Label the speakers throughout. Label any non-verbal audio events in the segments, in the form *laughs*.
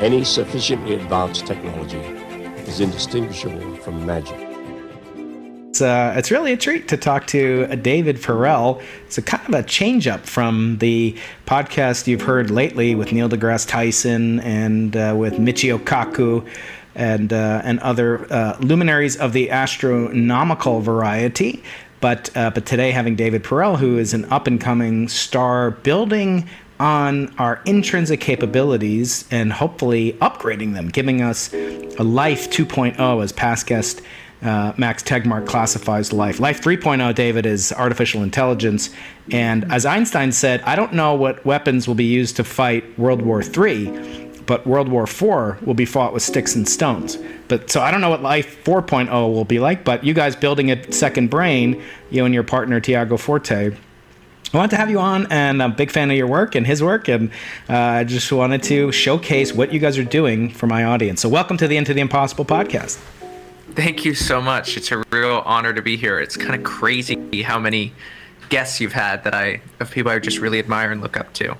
Speaker 1: Any sufficiently advanced technology is indistinguishable from magic.
Speaker 2: It's, uh, it's really a treat to talk to David Perell. It's a kind of a change up from the podcast you've heard lately with Neil deGrasse Tyson and uh, with Michio Kaku and, uh, and other uh, luminaries of the astronomical variety. But, uh, but today, having David Perell, who is an up and coming star building on our intrinsic capabilities and hopefully upgrading them, giving us a life 2.0, as past guest uh, Max Tegmark classifies life. Life 3.0, David, is artificial intelligence. And as Einstein said, I don't know what weapons will be used to fight World War III but World War IV will be fought with sticks and stones. But so I don't know what Life 4.0 will be like, but you guys building a second brain, you and your partner Tiago Forte. I want to have you on, and I'm a big fan of your work and his work, and uh, I just wanted to showcase what you guys are doing for my audience. So, welcome to the Into the Impossible podcast.
Speaker 3: Thank you so much. It's a real honor to be here. It's kind of crazy how many guests you've had that I of people I just really admire and look up to.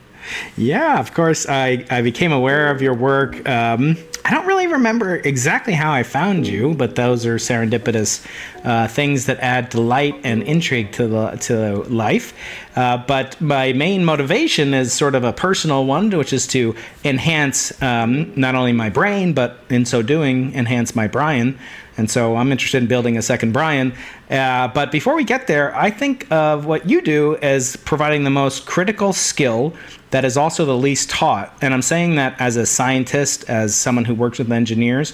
Speaker 2: Yeah, of course. I, I became aware of your work. Um, I don't really remember exactly how I found you, but those are serendipitous uh, things that add delight and intrigue to the to life. Uh, but my main motivation is sort of a personal one, which is to enhance um, not only my brain, but in so doing, enhance my Brian. And so I'm interested in building a second Brian. Uh, but before we get there, I think of what you do as providing the most critical skill that is also the least taught. And I'm saying that as a scientist, as someone who works with engineers.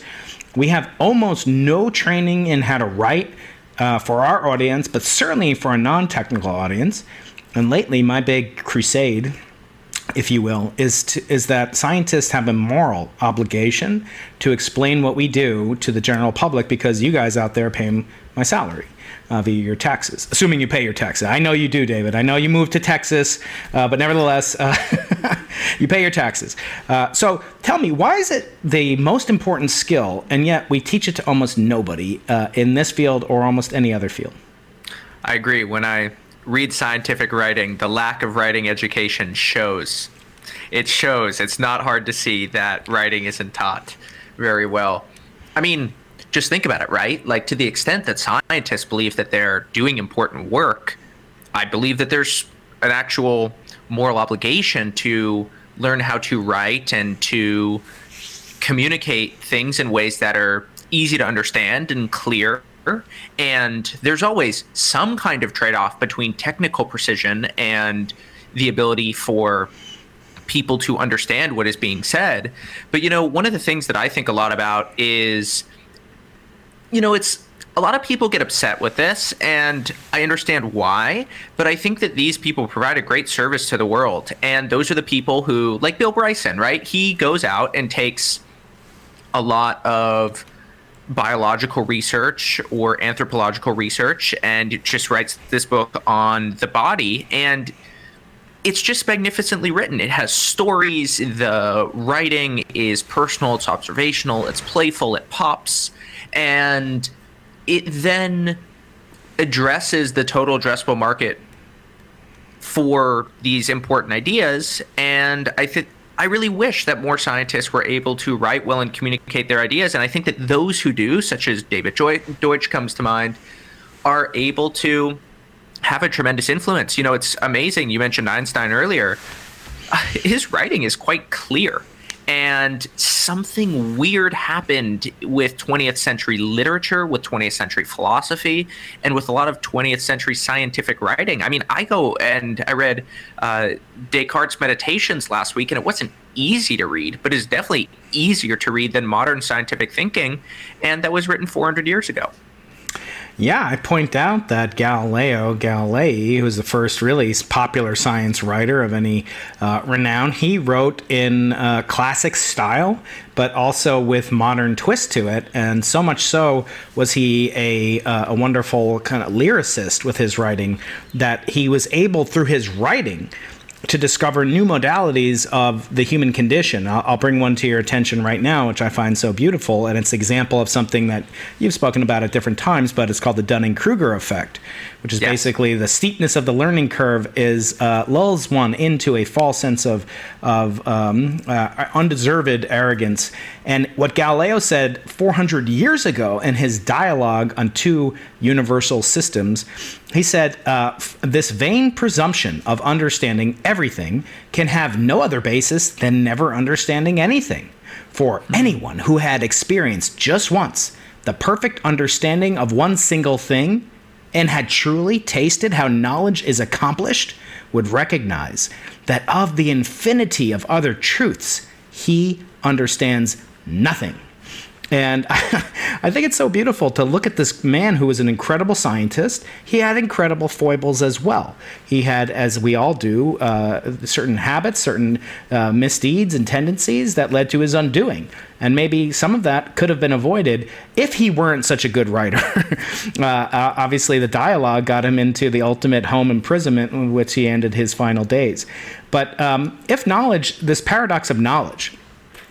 Speaker 2: We have almost no training in how to write uh, for our audience, but certainly for a non technical audience. And lately, my big crusade if you will, is to, is that scientists have a moral obligation to explain what we do to the general public because you guys out there pay my salary uh, via your taxes, assuming you pay your taxes. I know you do, David. I know you moved to Texas, uh, but nevertheless, uh, *laughs* you pay your taxes. Uh, so tell me, why is it the most important skill, and yet we teach it to almost nobody uh, in this field or almost any other field?
Speaker 3: I agree. When I read scientific writing, the lack of writing education shows. It shows. It's not hard to see that writing isn't taught very well. I mean, just think about it, right? Like, to the extent that scientists believe that they're doing important work, I believe that there's an actual moral obligation to learn how to write and to communicate things in ways that are easy to understand and clear and there's always some kind of trade off between technical precision and the ability for people to understand what is being said. But, you know, one of the things that I think a lot about is, you know, it's a lot of people get upset with this, and I understand why. But I think that these people provide a great service to the world. And those are the people who, like Bill Bryson, right? He goes out and takes a lot of biological research or anthropological research and just writes this book on the body and it's just magnificently written. It has stories the writing is personal it's observational it's playful it pops and it then addresses the total addressable market for these important ideas and i think I really wish that more scientists were able to write well and communicate their ideas. And I think that those who do, such as David Deutsch comes to mind, are able to have a tremendous influence. You know, it's amazing. You mentioned Einstein earlier. Uh, his writing is quite clear and something weird happened with 20th century literature, with 20th century philosophy, and with a lot of 20th century scientific writing. I mean, I go and I read uh, Descartes' Meditations last week, and it wasn't easy to read, but it's definitely easier to read than modern scientific thinking, and that was written 400 years ago.
Speaker 2: Yeah, I point out that Galileo Galilei, who was the first really popular science writer of any uh, renown, he wrote in uh, classic style, but also with modern twist to it. And so much so was he a, uh, a wonderful kind of lyricist with his writing that he was able, through his writing, to discover new modalities of the human condition. I'll, I'll, bring one to your attention right now, which I find so beautiful, and it's an example of something that you've spoken about at different times, but it's called the Dunning Kruger effect, which is basically the steepness of the learning curve is uh, lulls one into a false sense of of um, uh, undeserved arrogance. And what Galileo said 400 years ago in his dialogue on two universal systems, he said, uh, This vain presumption of understanding everything can have no other basis than never understanding anything. For anyone who had experienced just once the perfect understanding of one single thing and had truly tasted how knowledge is accomplished would recognize that of the infinity of other truths, he understands nothing. And *laughs* I think it's so beautiful to look at this man who was an incredible scientist. He had incredible foibles as well. He had, as we all do, uh, certain habits, certain uh, misdeeds and tendencies that led to his undoing. And maybe some of that could have been avoided if he weren't such a good writer. *laughs* uh, obviously, the dialogue got him into the ultimate home imprisonment in which he ended his final days. But um, if knowledge, this paradox of knowledge,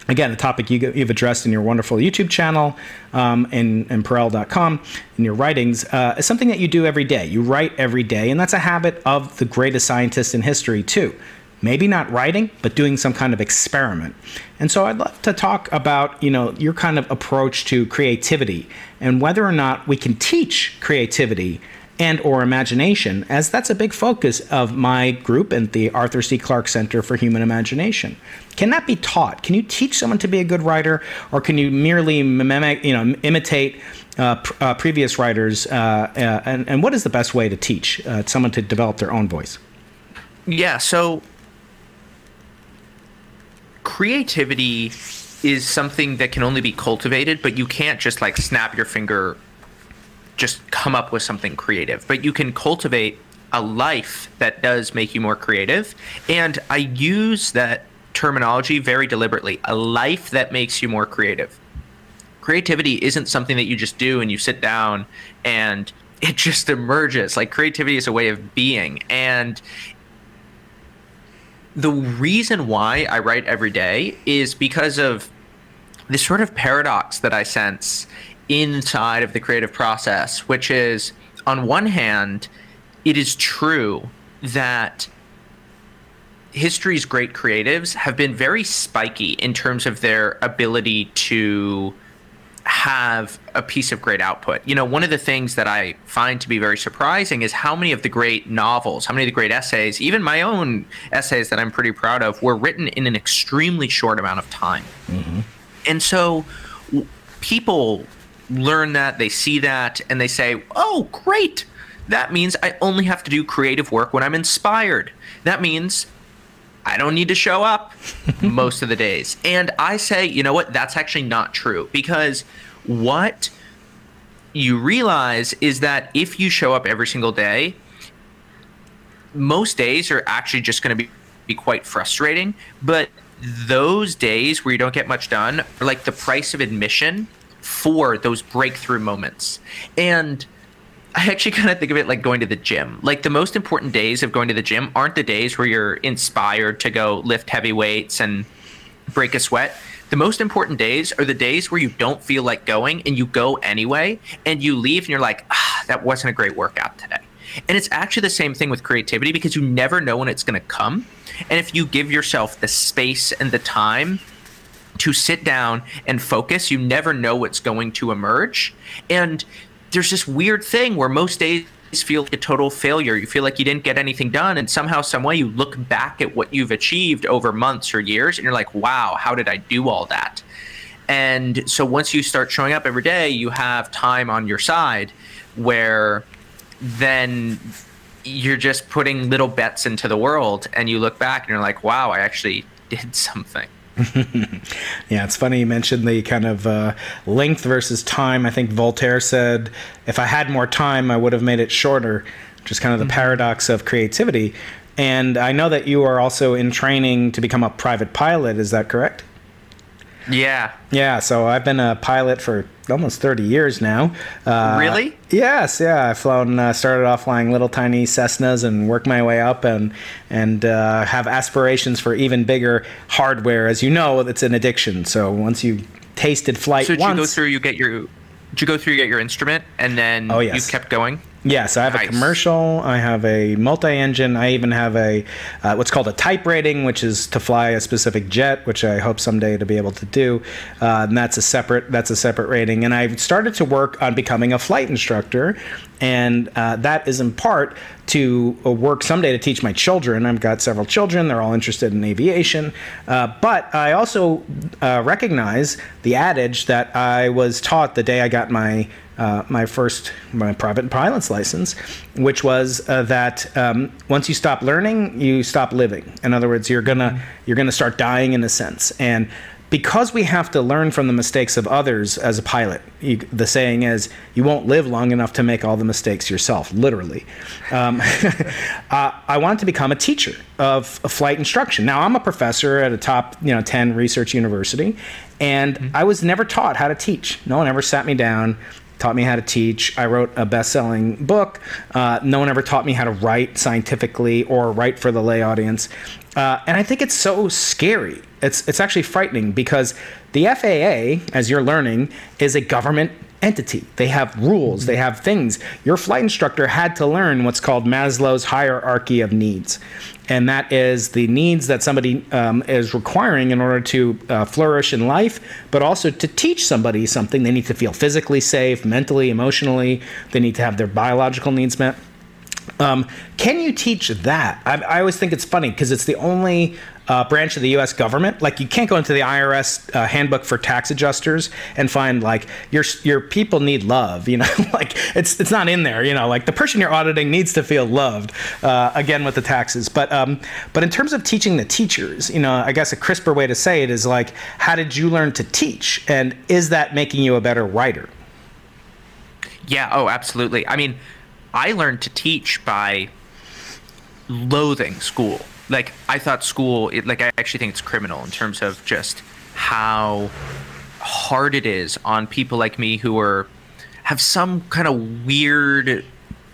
Speaker 2: again, a topic you, have addressed in your wonderful YouTube channel um, and, and Perell.com in your writings, uh, is something that you do every day. You write every day, and that's a habit of the greatest scientists in history, too. Maybe not writing, but doing some kind of experiment. And so I'd love to talk about, you know, your kind of approach to creativity and whether or not we can teach creativity and or imagination as that's a big focus of my group and the Arthur C. Clarke Center for Human Imagination. Can that be taught? Can you teach someone to be a good writer or can you merely mimic, you know, imitate uh, pr- uh, previous writers uh, uh, and, and what is the best way to teach uh, someone to develop their own voice?
Speaker 3: Yeah, so creativity is something that can only be cultivated, but you can't just like snap your finger just come up with something creative, but you can cultivate a life that does make you more creative. And I use that terminology very deliberately a life that makes you more creative. Creativity isn't something that you just do and you sit down and *laughs* it just emerges. Like creativity is a way of being. And the reason why I write every day is because of this sort of paradox that I sense inside of the creative process, which is on one hand, it is true that history's great creatives have been very spiky in terms of their ability to have a piece of great output. You know, one of the things that I find to be very surprising is how many of the great novels, how many of the great essays, even my own essays that I'm pretty proud of, were written in an extremely short amount of time. Mm-hmm. And so people learn that, they see that, and they say, oh, great. That means I only have to do creative work when I'm inspired. That means I don't need to show up *laughs* most of the days. And I say, you know what? That's actually not true because what you realize is that if you show up every single day, most days are actually just going to be, be quite frustrating. But those days where you don't get much done are like the price of admission for those breakthrough moments. And I actually kind of think of it like going to the gym. Like the most important days of going to the gym aren't the days where you're inspired to go lift heavy weights and break a sweat. The most important days are the days where you don't feel like going and you go anyway and you leave and you're like, ah, that wasn't a great workout today. And it's actually the same thing with creativity because you never know when it's going to come. And if you give yourself the space and the time to sit down and focus. You never know what's going to emerge. And there's this weird thing where most days feel like a total failure. You feel like you didn't get anything done. And somehow, some way, you look back at what you've achieved over months or years and you're like, wow, how did I do all that? And so once you start showing up every day, you have time on your side where then you're just putting little bets into the world and you look back and you're like, wow, I actually did *laughs* something. *laughs*
Speaker 2: yeah, it's funny you mentioned the kind of uh, length versus time. I think Voltaire said, if I had more time, I would have made it shorter, which is kind of the mm-hmm. paradox of creativity. And I know that you are also in training to become a private pilot. Is that correct?
Speaker 3: Yeah.
Speaker 2: Yeah. So I've been a pilot for almost 30 years now. Uh,
Speaker 3: really?
Speaker 2: Yes, yeah. I've flown, uh, started off flying little tiny Cessnas and worked my way up and, and uh, have aspirations for even bigger hardware. As you know, it's an addiction. So once you tasted flight
Speaker 3: so did
Speaker 2: once,
Speaker 3: you go through, you get your, did you go through, you get your instrument and then
Speaker 2: Oh, yes.
Speaker 3: you kept going?
Speaker 2: Yes, I have
Speaker 3: Nice.
Speaker 2: a commercial. I have a multi-engine. I even have a uh, what's called a type rating, which is to fly a specific jet, which I hope someday to be able to do. Uh, and that's a separate that's a separate rating. And I've started to work on becoming a flight instructor, and uh, that is in part to uh, work someday to teach my children. I've got several children; they're all interested in aviation. Uh, but I also uh, recognize the adage that I was taught the day I got my uh, my first my private pilot's license, which was uh, that um, once you stop learning, you stop living. In other words, you're gonna you're gonna start dying in a sense, and because we have to learn from the mistakes of others as a pilot, you, the saying is you won't live long enough to make all the mistakes yourself, literally. Um, *laughs* uh, I wanted to become a teacher of, of flight instruction. Now I'm a professor at a top you know 10 research university, and I was never taught how to teach. No one ever sat me down taught me how to teach. I wrote a best-selling book. Uh, no one ever taught me how to write scientifically or write for the lay audience. Uh, and I think it's so scary. It's it's actually frightening because the FAA, as you're learning, is a government entity. They have rules. They have things. Your flight instructor had to learn what's called Maslow's hierarchy of needs, and that is the needs that somebody um, is requiring in order to uh, flourish in life, but also to teach somebody something. They need to feel physically safe, mentally, emotionally. They need to have their biological needs met. Um, can you teach that? I, I always think it's funny because it's the only uh, branch of the U.S. government. Like you can't go into the IRS uh, handbook for tax adjusters and find like your your people need love. You know, *laughs* like it's it's not in there. You know, like the person you're auditing needs to feel loved. Uh, again with the taxes, but um, but in terms of teaching the teachers, you know, I guess a crisper way to say it is like, how did you learn to teach, and is that making you a better writer?
Speaker 3: Yeah. Oh, absolutely. I mean, I learned to teach by loathing school. Like I thought school, it, like I actually think it's criminal in terms of just how hard it is on people like me who are have some kind of weird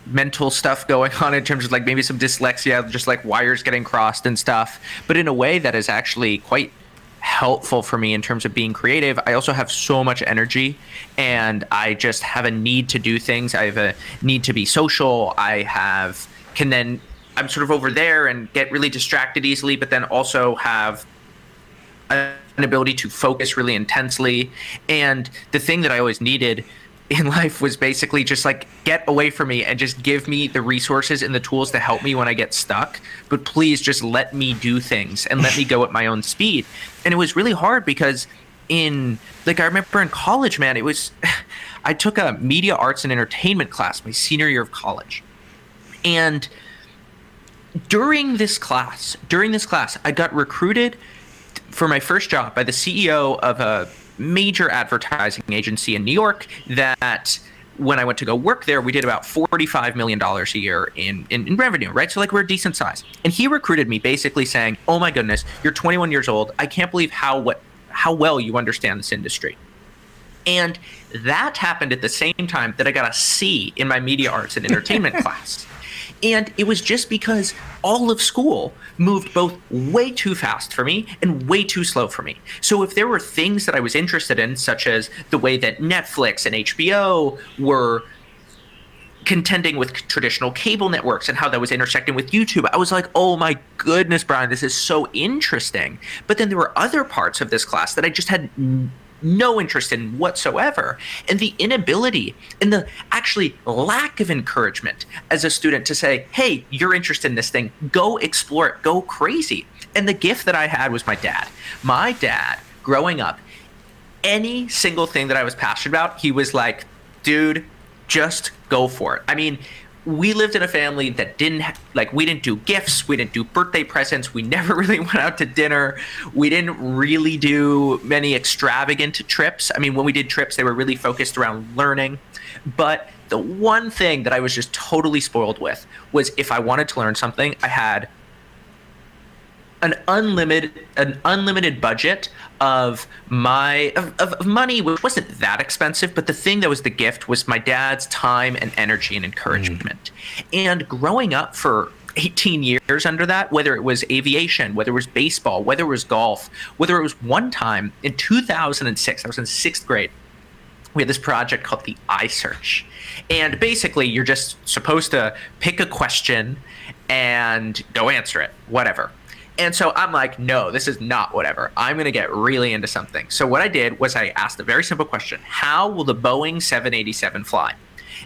Speaker 3: mental stuff going on in terms of like maybe some dyslexia, just like wires getting crossed and stuff, but in a way that is actually quite helpful for me in terms of being creative. I also have so much energy and I just have a need to do things. I have a need to be social. I have can then I'm sort of over there and get really distracted easily, but then also have an ability to focus really intensely. And the thing that I always needed in *laughs* life was basically just like get away from me and just give me the resources and the tools to help me when I get stuck. But please just let me do things and let me go at my own speed. And it was really hard because in like I remember in college, man, it was *sighs* I took a media arts and entertainment class my senior year of college. And during this class, during this class, I got recruited for my first job by the CEO of a major advertising agency in New York that when I went to go work there, we did about $45 million a year in, in, in, revenue, right? So, like, we're a decent size. And he recruited me basically saying, Oh my goodness, you're 21 years old. I can't believe how, what, how well you understand this industry. And that happened at the same time that I got a C in my media arts and entertainment *laughs* class. And it was just because all of school moved both way too fast for me and way too slow for me. So if there were things that I was interested in, such as the way that Netflix and HBO were contending with traditional cable networks and how that was intersecting with YouTube. I was like, oh my goodness, Brian, this is so interesting. But then there were other parts of this class that I just had no interest in whatsoever. And the inability and the actually lack of encouragement as a student to say, hey, you're interested in this thing, go explore it, go crazy. And the gift that I had was my dad. My dad, growing up, any single thing that I was passionate about, he was like, dude, just go for it. I mean, we lived in a family that didn't ha- like we didn't do gifts we didn't do birthday presents we never *laughs* really went out to dinner we didn't really do many extravagant trips. I mean when we did trips they were really focused around learning. But the one thing that i was just totally spoiled with was if i wanted to learn something i had an unlimited an unlimited budget of my of, of, money which wasn't that expensive but the thing that was the gift was my dad's time and energy and encouragement mm. and growing up for 18 years under that whether it was aviation whether it was baseball whether it was golf whether it was one time in 2006 i was in sixth grade we had this project called the i search And basically, you're just supposed to pick a question and go answer it, whatever. And so I'm like, no, this is not whatever. I'm going to get really into something. So what I did was I asked a very simple question How will the Boeing 787 fly?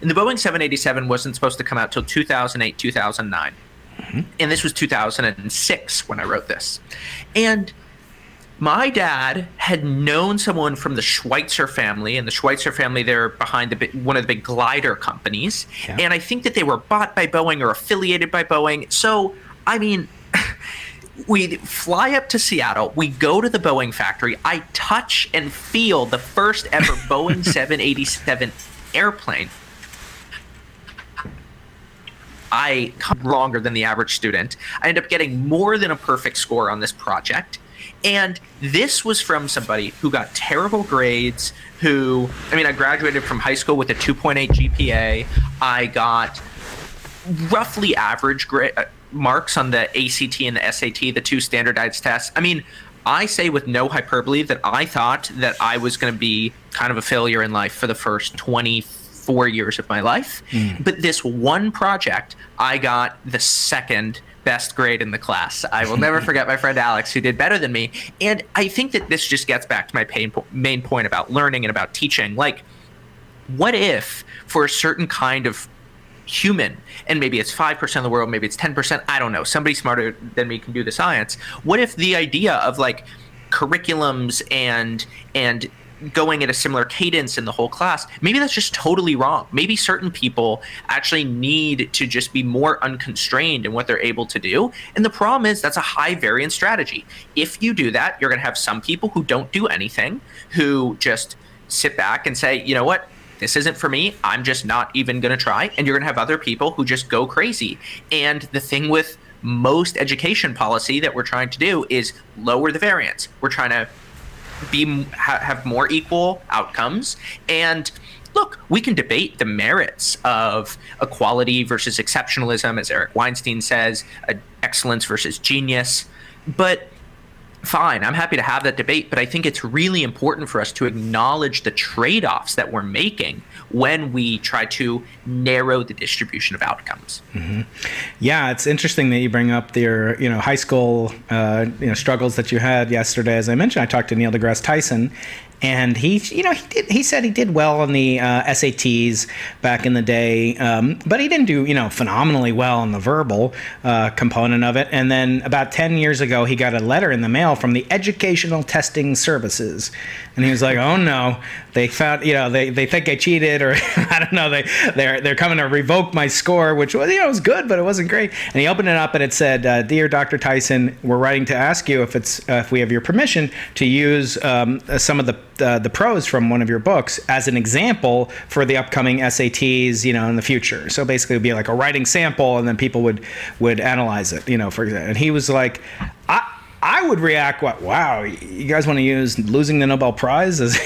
Speaker 3: And the Boeing 787 wasn't supposed to come out till 2008, 2009. Mm-hmm. And this was 2006 when I wrote this. And my dad had known someone from the Schweizer family, and the Schweizer family they're behind the, one of the big glider companies, yeah. and I think that they were bought by Boeing or affiliated by Boeing. So, I mean, we fly up to Seattle. We go to the Boeing factory. I touch and feel the first ever *laughs* Boeing 787 airplane. I come longer than the average student. I end up getting more than a perfect score on this project. And this was from somebody who got terrible grades, who, I mean, I graduated from high school with a 2.8 GPA. I got roughly average grade marks on the ACT and the SAT, the two standardized tests. I mean, I say with no hyperbole that I thought that I was going to be kind of a failure in life for the first 24 years of my life. Mm. But this one project, I got the second best grade in the class. I will never *laughs* forget my friend Alex, who did better than me. And I think that this just gets back to my pain po- main point about learning and about teaching. Like, what if for a certain kind of human, and maybe it's 5% of the world, maybe it's 10%, I don't know, somebody smarter than me can do the science. What if the idea of like curriculums and and going at a similar cadence in the whole class, maybe that's just totally wrong. Maybe certain people actually need to just be more unconstrained in what they're able to do. And the problem is that's a high variance strategy. If you do that, you're going to have some people who don't do anything, who just sit back and say, you know what, this isn't for me. I'm just not even going to try. And you're going to have other people who just go crazy. And the thing with most education policy that we're trying to do is lower the variance. We're trying to be ha- have more equal outcomes and look, we can debate the merits of equality versus exceptionalism, as Eric Weinstein says, uh, excellence versus genius. But fine, I'm happy to have that debate, but I think it's really important for us to acknowledge the trade offs that we're making when we try to narrow the distribution of outcomes.
Speaker 2: Mm-hmm. Yeah, it's interesting that you bring up your you know high school uh, you know struggles that you had yesterday. As I mentioned, I talked to Neil deGrasse Tyson, and he you know he did he said he did well on the uh, SATs back in the day, um, but he didn't do you know phenomenally well on the verbal uh, component of it. And then about ten years ago, he got a letter in the mail from the Educational Testing Services, and he was like, "Oh no, they found you know they, they think I cheated or *laughs* I don't know they they're they're coming to revoke my score, which was you know was good, but it wasn't great." And he opened it up and it said, uh, "Dear Dr. Tyson, we're writing to ask you if it's uh, if we have your permission to use um, some of the the prose from one of your books as an example for the upcoming SATs, you know, in the future. So basically, it'd be like a writing sample, and then people would would analyze it, you know, for example. And he was like, I I would react, what, wow, you guys want to use losing the Nobel Prize? *laughs*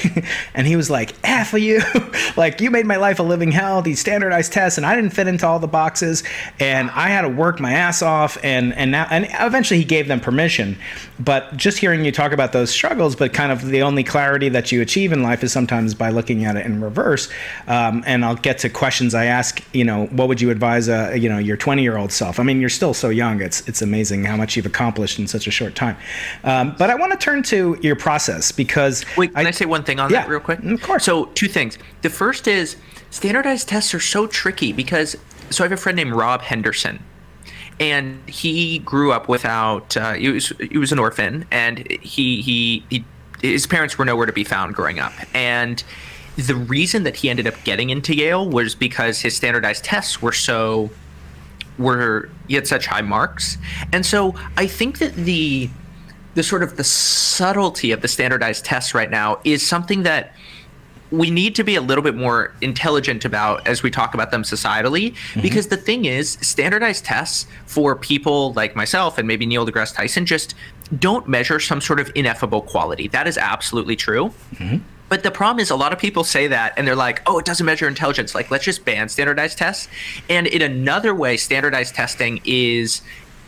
Speaker 2: And he was like, F you. *laughs* like, you made my life a living hell, these standardized tests, and I didn't fit into all the boxes. And I had to work my ass off. And, and now, and eventually he gave them permission. But just hearing you talk about those struggles, but kind of the only clarity that you achieve in life is sometimes by looking at it in reverse. Um, and I'll get to questions I ask, you know, what would you advise, a, you know, your 20 year old self? I mean, you're still so young. It's, it's amazing how much you've accomplished in such a short time time. Um, but I want to turn to your process because.
Speaker 3: Wait, can I, I say one thing on yeah, that real quick?
Speaker 2: Of course.
Speaker 3: So, two things. The first is standardized tests are so tricky because. So, I have a friend named Rob Henderson and he grew up without uh, he was he was an orphan and he, he he his parents were nowhere to be found growing up and the reason that he ended up getting into Yale was because his standardized tests were so were he had such high marks, and so I think that the the sort of the subtlety of the standardized tests right now is something that we need to be a little bit more intelligent about as we talk about them societally mm-hmm. because the thing is standardized tests for people like myself and maybe Neil deGrasse Tyson just don't measure some sort of ineffable quality. That is absolutely true. Mm-hmm. But the problem is, a lot of people say that and they're like, oh, it doesn't measure intelligence. Like, let's just ban standardized tests. And in another way, standardized testing is,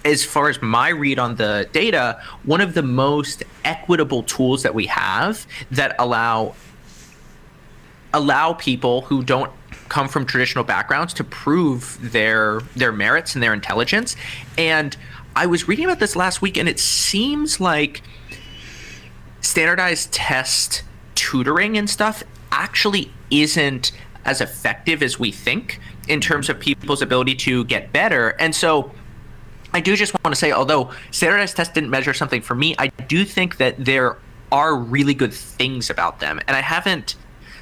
Speaker 3: as far as my read on the data, one of the most equitable tools that we have that allow allow people who don't come from traditional backgrounds to prove their their merits and their intelligence. And I was reading about this last week, and it seems like standardized test tutoring and stuff actually isn't as effective as we think in terms of people's ability to get better. And so I do just want to say, although standardized tests didn't measure something for me, I do think that there are really good things about them. And I haven't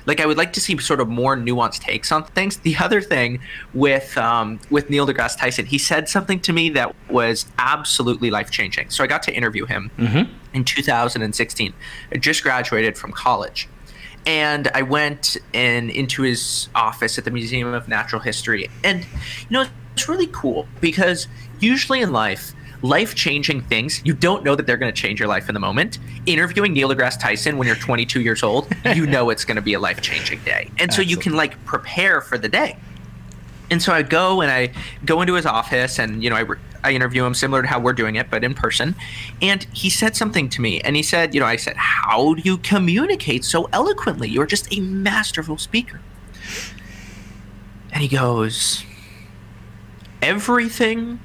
Speaker 3: like I would like to see sort of more nuanced takes on things. The other thing with um, with Neil deGrasse Tyson, he said something to me that was absolutely life changing. So I got to interview him mm-hmm. in 2016. I just graduated from college, and I went in into his office at the Museum of Natural History, and you know it's really cool because usually in life life changing things. You don't know that they're going to change your life in the moment. Interviewing Neil deGrasse Tyson when you're 22 years old, you *laughs* know it's going to be a life changing day. And so you can like prepare for the day. And so I go and I go into his office and, you know, I, I interview him similar to how we're doing it, but in person. And he said something to me. And he said, you know, I said, How do you communicate so eloquently? You're just a masterful speaker. And he goes, Everything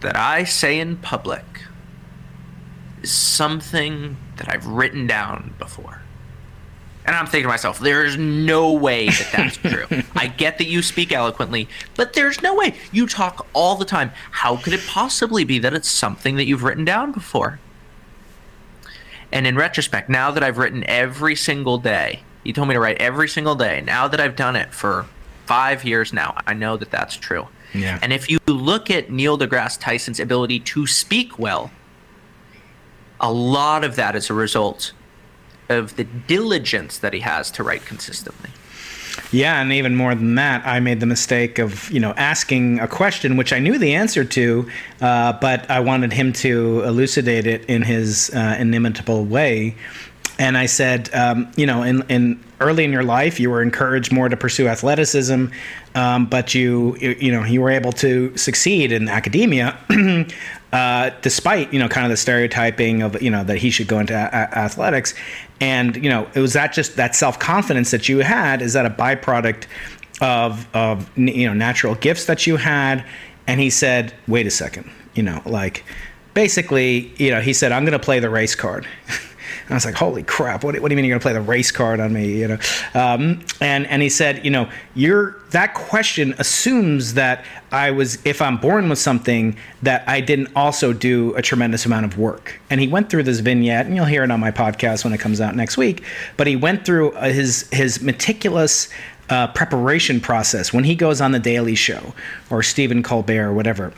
Speaker 3: that I say in public is something that I've written down before. And I'm thinking to myself, there's no way that that's *laughs* true. I get that you speak eloquently, but there's no way. You talk all the time. How could it possibly be that it's something that you've written down before? And in retrospect, now that I've written every single day, he told me to write every single day. Now that I've done it for five years now, I know that that's true. Yeah. And if you look at Neil deGrasse Tyson's ability to speak well, a lot of that is a result of the diligence that he has to write consistently.
Speaker 2: Yeah, and even more than that, I made the mistake of you know asking a question which I knew the answer to, uh, but I wanted him to elucidate it in his uh, inimitable way. And I said, um, you know, in, in early in your life, you were encouraged more to pursue athleticism, um, but you, you know, you were able to succeed in academia. *clears throat* Uh, despite you know kind of the stereotyping of you know that he should go into a- athletics and you know it was that just that self-confidence that you had is that a byproduct of of you know natural gifts that you had and he said wait a second you know like basically you know he said i'm going to play the race card *laughs* And I was like, holy crap, what, what do you mean you're going to play the race card on me? You know, um, and and he said, you know, you're that question assumes that I was, if I'm born with something, that I didn't also do a tremendous amount of work. And he went through this vignette, and you'll hear it on my podcast when it comes out next week. But he went through uh, his his meticulous uh, preparation process when he goes on the Daily Show or Stephen Colbert or whatever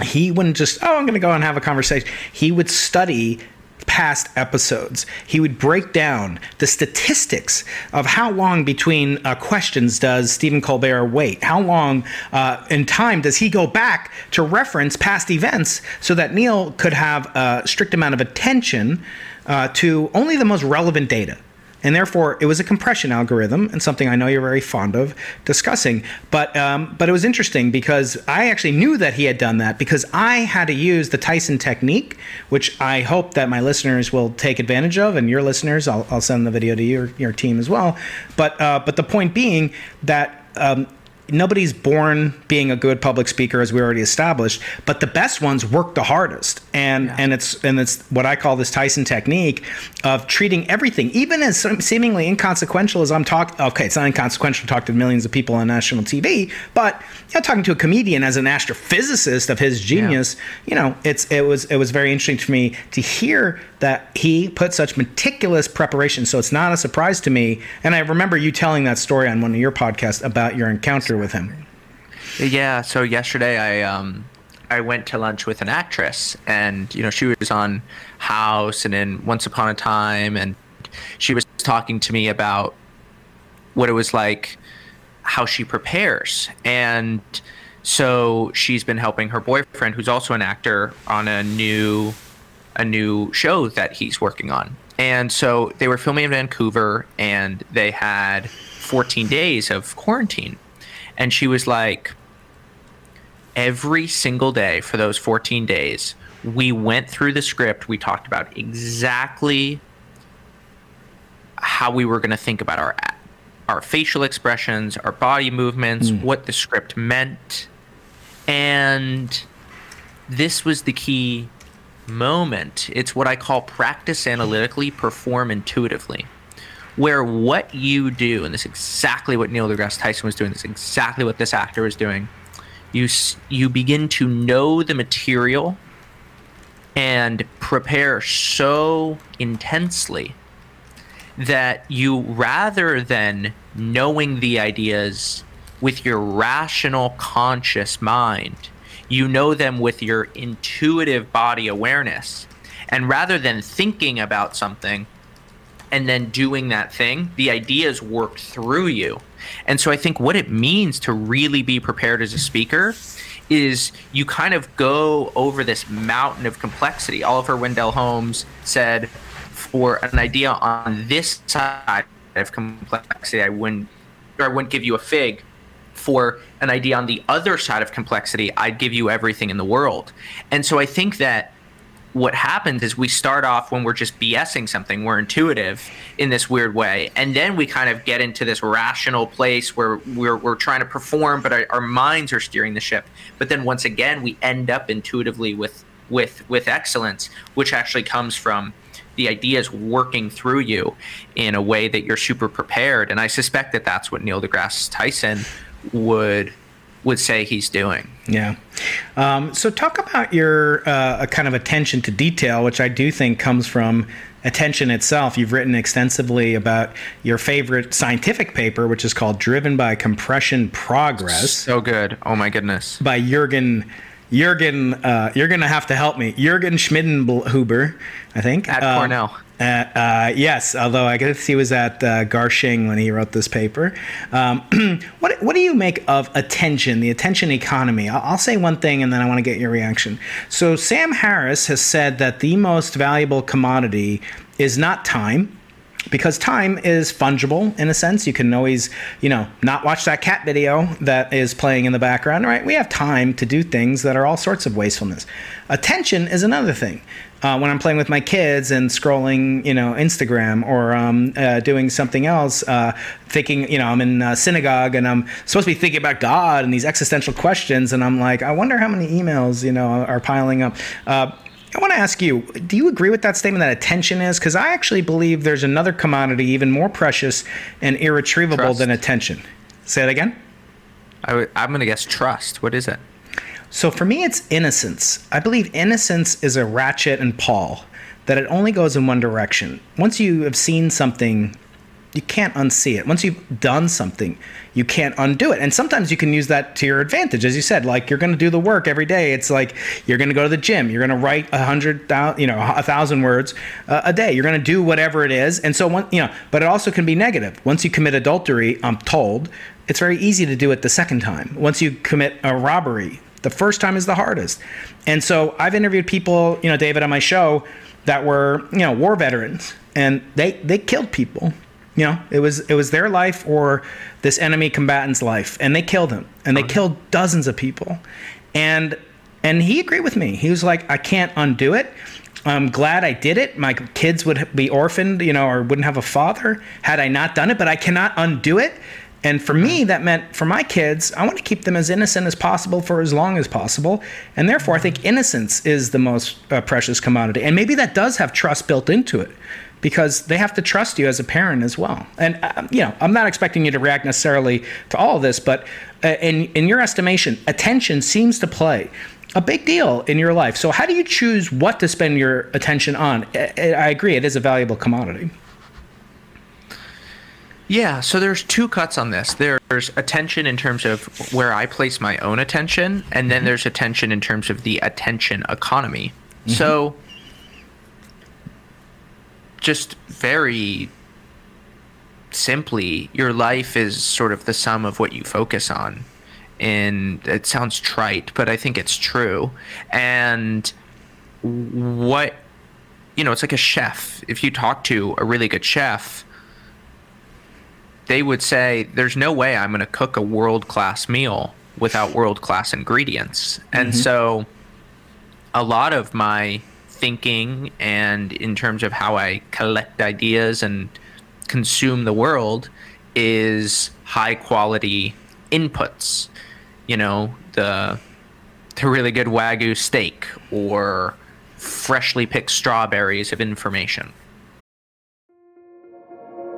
Speaker 2: he wouldn't just oh i'm going to go and have a conversation he would study past episodes. He would break down the statistics of how long between uh, questions does Stephen Colbert wait? How long uh, in time does he go back to reference past events so that Neil could have a strict amount of attention uh, to only the most relevant data? And therefore it was a compression algorithm and something I know you're very fond of discussing. But um, but it was interesting because I actually knew that he had done that because I had to use the Tyson technique, which I hope that my listeners will take advantage of, and your listeners, I'll, I'll send the video to your your team as well. But uh, but the point being that. Um, nobody's born being a good public speaker as we already established but the best ones work the hardest and yeah. and it's and it's what i call this tyson technique of treating everything even as seemingly inconsequential as i'm talking okay it's not inconsequential to talk to millions of people on national tv but you know, talking to a comedian as an astrophysicist of his genius yeah. you know it's it was it was very interesting to me to hear that he put such meticulous preparation so it's not a surprise to me and i remember you telling that story on one of your podcasts about your encounter with him.
Speaker 3: Yeah. So yesterday I um I went to lunch with an actress, and you know she was on House and in Once Upon a Time, and she was talking to me about what it was like, how she prepares. And so she's been helping her boyfriend, who's also an actor, on a new a new show that he's working on. And so they were filming in Vancouver and they had 14 days of quarantine. And she was like, every single day for those 14 days, we went through the script. We talked about exactly how we were going to think about our our facial expressions, our body movements, mm. what the script meant. And this was the key moment. It's what I call practice analytically, perform intuitively. Where what you do, and this is exactly what Neil deGrasse Tyson was doing, this is exactly what this actor was doing. You you begin to know the material and prepare so intensely that you rather than knowing the ideas with your rational conscious mind you know them with your intuitive body awareness and rather than thinking about something and then doing that thing the ideas work through you and so i think what it means to really be prepared as a speaker is you kind of go over this mountain of complexity. Oliver Wendell Holmes said, for an idea on this side of complexity, I wouldn't, I wouldn't give you a fig. For an idea on the other side of complexity, I'd give you everything in the world. And so I think that what happens is we start off when we're just BSing something, we're intuitive in this weird way. And then we kind of get into this rational place where we're, we're trying to perform, but our, our minds are steering the ship. But then once again, we end up intuitively with, with, with excellence, which actually comes from the ideas working through you in a way that you're super prepared. And I suspect that that's what Neil deGrasse Tyson would would say he's doing.
Speaker 2: Yeah. Um, so talk about your uh, kind of attention to detail, which I do think comes from attention itself. You've written extensively about your favorite scientific paper, which is called "Driven by Compression Progress."
Speaker 3: So good. Oh my goodness.
Speaker 2: By Jurgen. Jurgen, uh, you're going to have to help me. Jurgen Schmidhuber, I think.
Speaker 3: At um, Cornell.
Speaker 2: Uh, uh, yes, although I guess he was at uh, Garching when he wrote this paper. Um, *clears throat* what, what do you make of attention, the attention economy? I'll, I'll say one thing and then I want to get your reaction. So, Sam Harris has said that the most valuable commodity is not time, because time is fungible in a sense. You can always, you know, not watch that cat video that is playing in the background, right? We have time to do things that are all sorts of wastefulness. Attention is another thing uh, when I'm playing with my kids and scrolling, you know, Instagram or um, uh, doing something else, uh, thinking, you know, I'm in synagogue and I'm supposed to be thinking about God and these existential questions, and I'm like, I wonder how many emails, you know, are piling up. Uh, I want to ask you, do you agree with that statement that attention is? Because I actually believe there's another commodity even more precious and irretrievable trust. than attention. Say it again.
Speaker 3: i w- I'm going to guess trust. What is it?
Speaker 2: So for me, it's innocence. I believe innocence is a ratchet and pawl, that it only goes in one direction. Once you have seen something, you can't unsee it. Once you've done something, you can't undo it. And sometimes you can use that to your advantage, as you said. Like you're going to do the work every day. It's like you're going to go to the gym. You're going to write a hundred thousand, you know, a thousand words uh, a day. You're going to do whatever it is. And so, one, you know, but it also can be negative. Once you commit adultery, I'm told it's very easy to do it the second time. Once you commit a robbery, the first time is the hardest. And so I've interviewed people, you know, David, on my show that were, you know, war veterans and they, they killed people. You know, it was it was their life or this enemy combatant's life, and they killed him, and they killed dozens of people, and and he agreed with me. He was like, I can't undo it. I'm glad I did it. My kids would be orphaned, you know, or wouldn't have a father had I not done it, but I cannot undo it. And for me, that meant for my kids, I want to keep them as innocent as possible for as long as possible. And therefore, I think innocence is the most uh, precious commodity. And maybe that does have trust built into it because they have to trust you as a parent as well. And, uh, you know, I'm not expecting you to react necessarily to all of this, but uh, in, in your estimation, attention seems to play a big deal in your life. So, how do you choose what to spend your attention on? I, I agree, it is a valuable commodity.
Speaker 3: Yeah, so there's two cuts on this. There's attention in terms of where I place my own attention, and then mm-hmm. there's attention in terms of the attention economy. Mm-hmm. So just very simply, your life is sort of the sum of what you focus on. And it sounds trite, but I think it's true. And what, you know, it's like a chef. If you talk to a really good chef, they would say, There's no way I'm going to cook a world class meal without world class ingredients. And mm-hmm. so a lot of my thinking and in terms of how I collect ideas and consume the world is high quality inputs. You know, the the really good wagyu steak or freshly picked strawberries of information.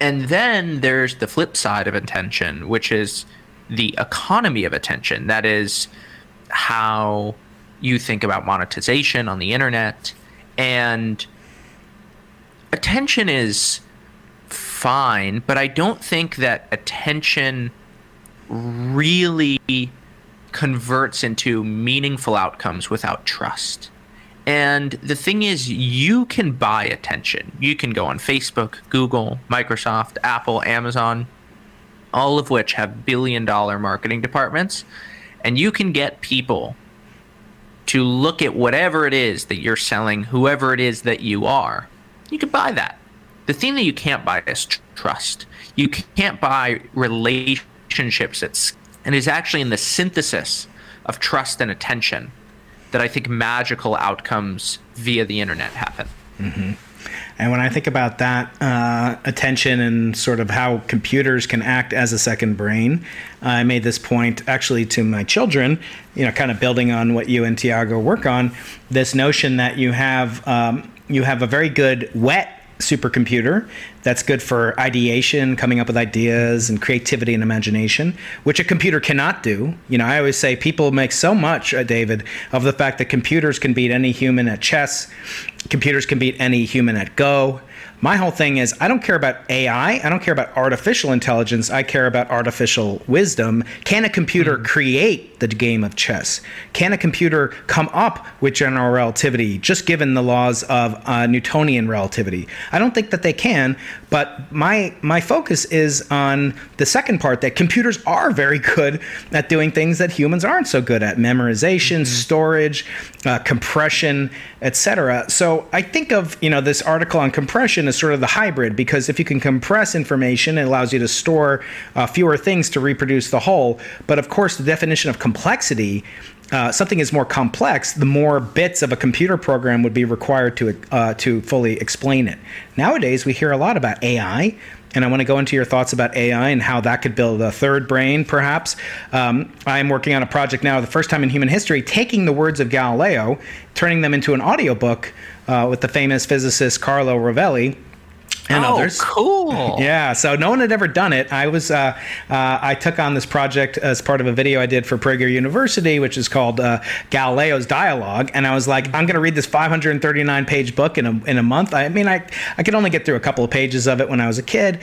Speaker 3: And then there's the flip side of attention, which is the economy of attention. That is how you think about monetization on the internet and attention is fine but i don't think that attention really converts into meaningful outcomes without trust and the thing is you can buy attention you can go on facebook google microsoft apple amazon all of which have billion dollar marketing departments and you can get people to look at whatever it is that you're selling, whoever it is that you are, you can buy that. The thing that you can't buy is tr- trust. You can't buy relationships. It's, and it's actually in the synthesis of trust and attention that I think magical outcomes via the internet happen.
Speaker 2: Mm-hmm. And when I think about that uh, attention and sort of how computers can act as a second brain, I made this point actually to my children, you know, kind of building on what you and Tiago work on. This notion that you have um, you have a very good wet supercomputer that's good for ideation, coming up with ideas and creativity and imagination, which a computer cannot do. You know, I always say people make so much, uh, David, of the fact that computers can beat any human at chess, computers can beat any human at Go. My whole thing is I don't care about AI. I don't care about artificial intelligence. I care about artificial wisdom. Can a computer mm. create the game of chess? Can a computer come up with general relativity just given the laws of uh, Newtonian relativity? I don't think that they can, but my my focus is on the second part that computers are very good at doing things that humans aren't so good at: memorization, mm-hmm. storage, uh, compression, etc. So I think of you know this article on compression as sort of the hybrid because if you can compress information, it allows you to store uh, fewer things to reproduce the whole. But of course, the definition of complexity uh, something is more complex, the more bits of a computer program would be required to uh, to fully explain it. Nowadays, we hear a lot about AI, and I want to go into your thoughts about AI and how that could build a third brain, perhaps. Um, I'm working on a project now, the first time in human history, taking the words of Galileo, turning them into an audiobook uh, with the famous physicist Carlo Rovelli and
Speaker 3: oh,
Speaker 2: others.
Speaker 3: Cool. *laughs*
Speaker 2: Yeah. So no one had ever done it. I was uh, uh, I took on this project as part of a video I did for Prager University, which is called uh, Galileo's Dialogue, and I was like, I'm going to read this 539 page book in a in a month. I mean, I I could only get through a couple of pages of it when I was a kid.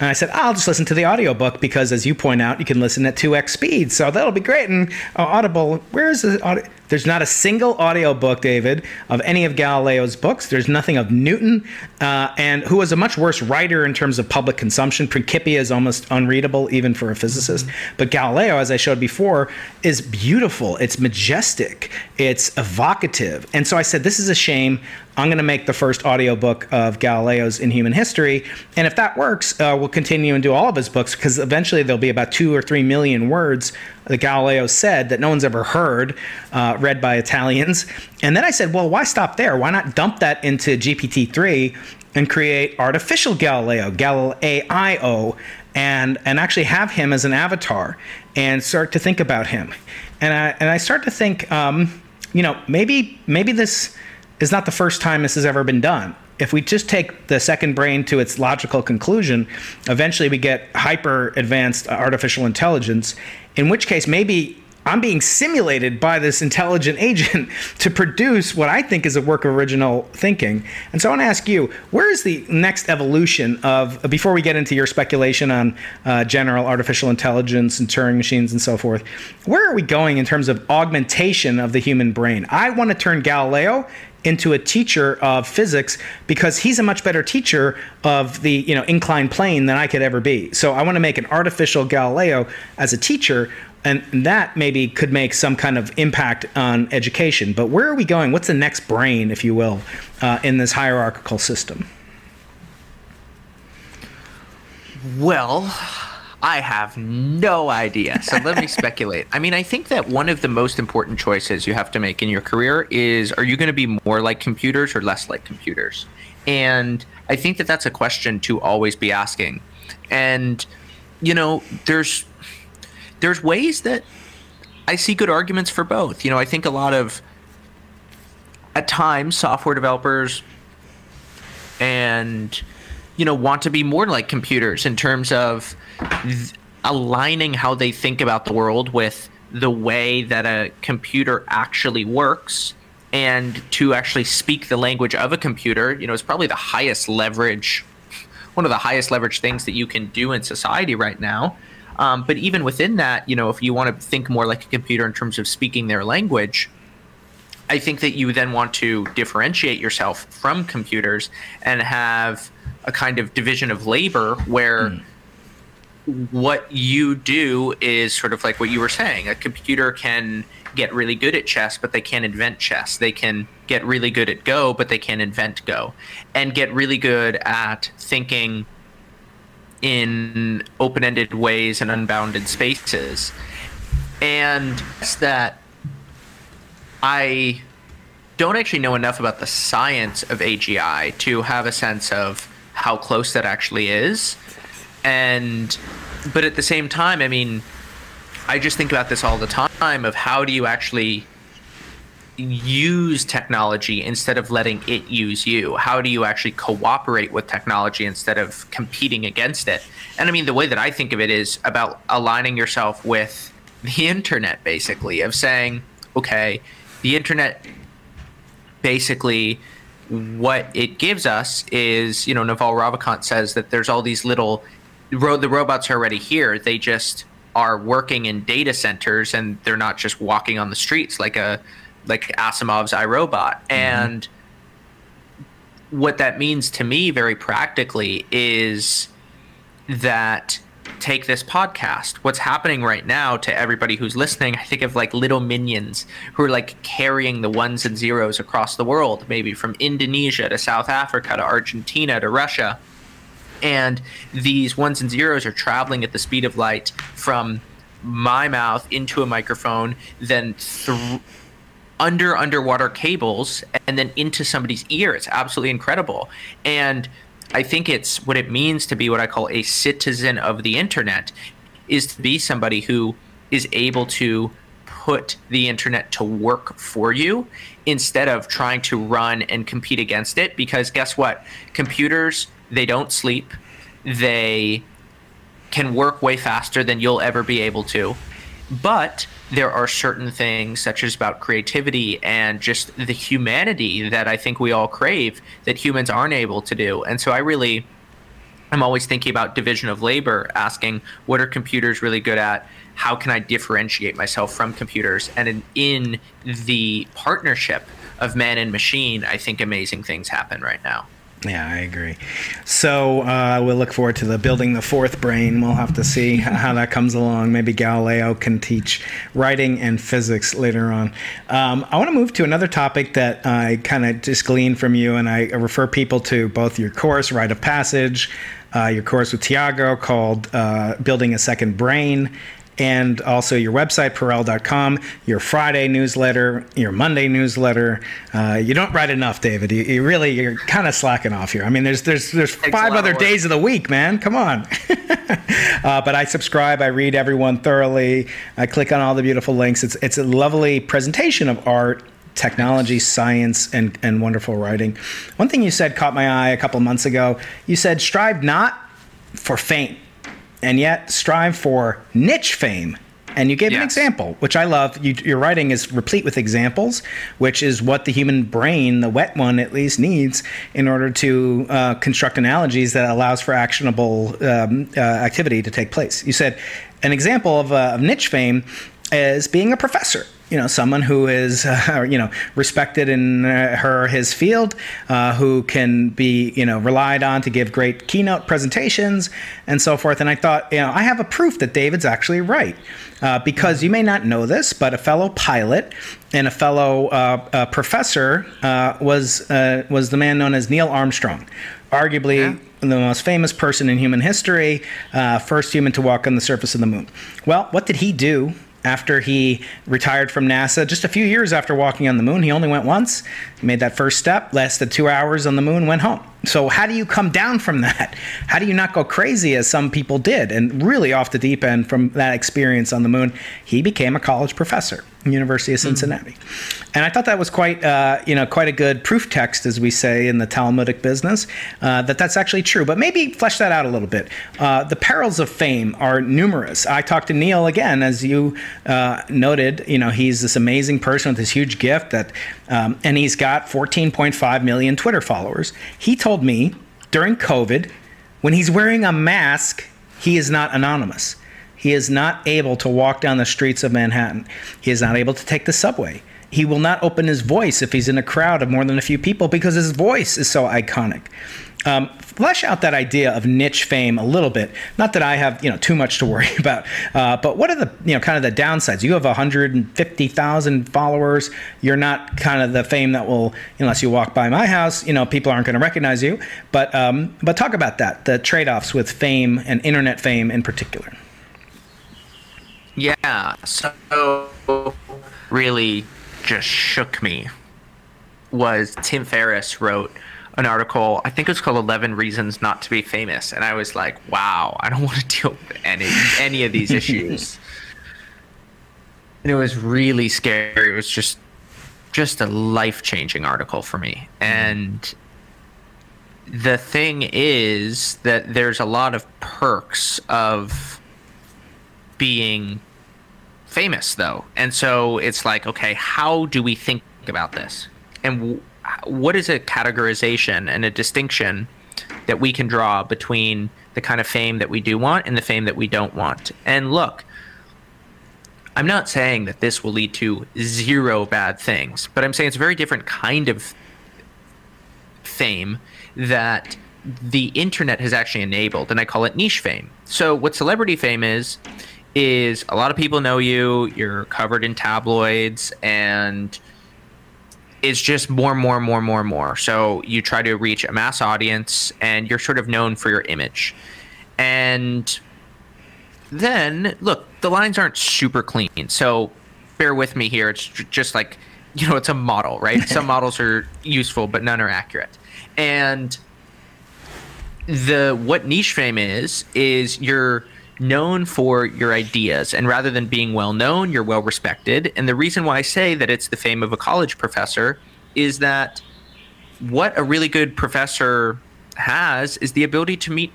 Speaker 2: And I said, I'll just listen to the audiobook because, as you point out, you can listen at 2x speed. So that'll be great. And uh, Audible, where is the audio? There's not a single audiobook, David, of any of Galileo's books. There's nothing of Newton, uh, and who was a much worse writer in terms of public consumption. Principia is almost unreadable, even for a physicist. Mm-hmm. But Galileo, as I showed before, is beautiful. It's majestic. It's evocative. And so I said, this is a shame. I'm going to make the first audiobook of Galileo's In Human History. And if that works, uh, we'll continue and do all of his books because eventually there'll be about two or three million words that Galileo said that no one's ever heard, uh, read by Italians. And then I said, well, why stop there? Why not dump that into GPT-3 and create artificial Galileo, Galileo, and and actually have him as an avatar and start to think about him. And I and I start to think, um, you know, maybe maybe this is not the first time this has ever been done. if we just take the second brain to its logical conclusion, eventually we get hyper advanced artificial intelligence, in which case maybe I'm being simulated by this intelligent *laughs* agent to produce what I think is a work of original thinking. And so I want to ask you, where is the next evolution of, before we get into your speculation on uh, general artificial intelligence and Turing machines and so forth, where are we going in terms of augmentation of the human brain? I want to turn Galileo into a teacher of physics because he's a much better teacher of the you know inclined plane than I could ever be. So I want to make an artificial Galileo as a teacher and that maybe could make some kind of impact on education. But where are we going? What's the next brain, if you will, uh, in this hierarchical system?
Speaker 3: Well, I have no idea. So let me *laughs* speculate. I mean, I think that one of the most important choices you have to make in your career is are you going to be more like computers or less like computers? And I think that that's a question to always be asking. And, you know, there's there's ways that I see good arguments for both. You know, I think a lot of at times software developers and you know want to be more like computers in terms of th- aligning how they think about the world with the way that a computer actually works and to actually speak the language of a computer you know is probably the highest leverage one of the highest leverage things that you can do in society right now. Um, but even within that, you know, if you want to think more like a computer in terms of speaking their language, I think that you then want to differentiate yourself from computers and have a kind of division of labor where mm. what you do is sort of like what you were saying. A computer can get really good at chess, but they can't invent chess. They can get really good at Go, but they can't invent Go. And get really good at thinking in open ended ways and unbounded spaces. And that I don't actually know enough about the science of AGI to have a sense of how close that actually is. And, but at the same time, I mean, I just think about this all the time of how do you actually use technology instead of letting it use you? How do you actually cooperate with technology instead of competing against it? And I mean, the way that I think of it is about aligning yourself with the internet, basically, of saying, okay, the internet basically what it gives us is, you know, Naval Ravikant says that there's all these little, the robots are already here. They just are working in data centers and they're not just walking on the streets like a like Asimov's iRobot. Mm-hmm. And what that means to me very practically is that take this podcast. What's happening right now to everybody who's listening, I think of like little minions who are like carrying the ones and zeros across the world, maybe from Indonesia to South Africa to Argentina to Russia. And these ones and zeros are traveling at the speed of light from my mouth into a microphone, then through under underwater cables and then into somebody's ear. It's absolutely incredible. And I think it's what it means to be what I call a citizen of the internet is to be somebody who is able to put the internet to work for you instead of trying to run and compete against it. Because guess what? Computers they don't sleep. They can work way faster than you'll ever be able to. But there are certain things, such as about creativity and just the humanity that I think we all crave that humans aren't able to do. And so I really, I'm always thinking about division of labor, asking what are computers really good at? How can I differentiate myself from computers? And in, in the partnership of man and machine, I think amazing things happen right now.
Speaker 2: Yeah, I agree. So uh, we'll look forward to the building the fourth brain. We'll have to see how that comes along. Maybe Galileo can teach writing and physics later on. Um, I want to move to another topic that I kind of just gleaned from you, and I refer people to both your course, Write of Passage, uh, your course with Tiago called uh, Building a Second Brain, and also your website, Perell.com, your Friday newsletter, your Monday newsletter. Uh, you don't write enough, David. You, you really, you're kind of slacking off here. I mean, there's there's there's five other of days of the week, man. Come on. *laughs* uh, but I subscribe. I read everyone thoroughly. I click on all the beautiful links. It's it's a lovely presentation of art technology, science, and, and wonderful writing. One thing you said caught my eye a couple months ago. You said, strive not for fame, and yet strive for niche fame. And you gave yes. an example, which I love. You, your writing is replete with examples, which is what the human brain, the wet one at least, needs in order to uh, construct analogies that allows for actionable um, uh, activity to take place. You said an example of, uh, of niche fame is being a professor you know someone who is *laughs* uh, you know respected in uh, her his field uh, who can be you know relied on to give great keynote presentations and so forth and i thought you know i have a proof that david's actually right uh, because you may not know this but a fellow pilot and a fellow uh, uh, professor was was the man known as neil armstrong arguably yeah the most famous person in human history, uh, first human to walk on the surface of the moon. Well, what did he do after he retired from NASA. Just a few years after walking on the moon, he only went once. Made that first step, lasted two hours on the moon, went home. So, how do you come down from that? How do you not go crazy as some people did and really off the deep end from that experience on the moon? He became a college professor, University of hmm. Cincinnati. Mm-hmm. And I thought that was quite, uh, you know, quite a good proof text, as we say in the Talmudic business, uh, that that's actually true. But maybe flesh that out a little bit. Uh, the perils of fame are numerous. I talked to Neil again, as you uh, noted. You know, he's this amazing person with this huge gift that, um, and he's got 14.5 million Twitter followers. He told me during COVID, when he's wearing a mask, he is not anonymous. He is not able to walk down the streets of Manhattan. He is not able to take the subway. He will not open his voice if he's in a crowd of more than a few people because his voice is so iconic. Um, flesh out that idea of niche fame a little bit. Not that I have you know too much to worry *laughs* about, uh, but what are the you know kind of the downsides? You have 150,000 followers. You're not kind of the fame that will unless you walk by my house. You know people aren't going to recognize you. But um, but talk about that the trade offs with fame and internet fame in particular.
Speaker 3: Yeah. So really just shook me was Tim Ferriss wrote an article. I think it was called 11 Reasons Not to Be Famous. And I was like, wow, I don't *laughs* want to deal with any, any of these issues. and it was really scary. It was just, just a life changing article for me. And the thing is that there's a lot of perks of being famous, though. And so it's like, okay, how do we think about this? And what is a categorization and a distinction that we can draw between the kind of fame that we do want and the fame that we don't want? And look, I'm not saying that this will lead to zero bad things, but I'm saying it's a very different kind of fame that the internet has actually enabled, and I call it niche fame. So, what celebrity fame is, is a lot of people know you, you're covered in tabloids, and it's just more and more and more and more and more. So you try to reach a mass audience and you're sort of known for your image. And then, look, the lines aren't super clean. So bear with me here. It's just like, you know, it's a model, right? *laughs* Some models are useful, but none are accurate. And the what niche fame is is you're known for your ideas. And rather than being well known, you're well respected. And the reason why I say that it's the fame of a college professor is that what a really good professor has is the ability to meet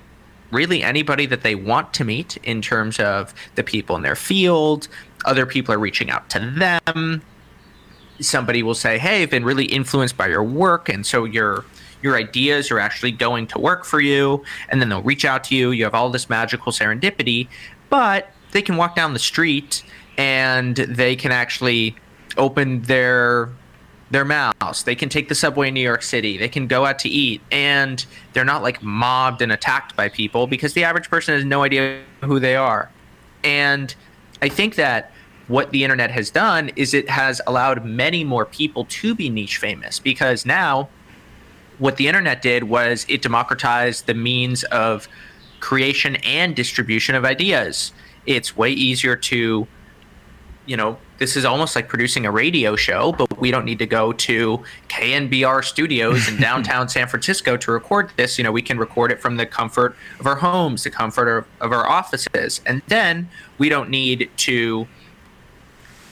Speaker 3: really anybody that they want to meet in terms of the people in their field. Other people are reaching out to them. Somebody will say, Hey, I've been really influenced by your work. And so you're your ideas are actually going to work for you and then they'll reach out to you. You have all this magical serendipity but they can walk down the street and they can actually open their their mouths. they can take the subway in new york city. They can go out to eat. And they're not like mobbed and attacked by people because the average person has no idea who they are. And i think that what the internet has done is it has allowed many more people to be niche famous because now what the internet did was it democratized the means of creation and distribution of ideas. It's way easier to, you know, this is almost like producing a radio show, but we don't need to go to KNBR studios in *laughs* downtown San Francisco to record this. You know, we can record it from the comfort of our homes, the comfort of, of our offices. And then we don't need to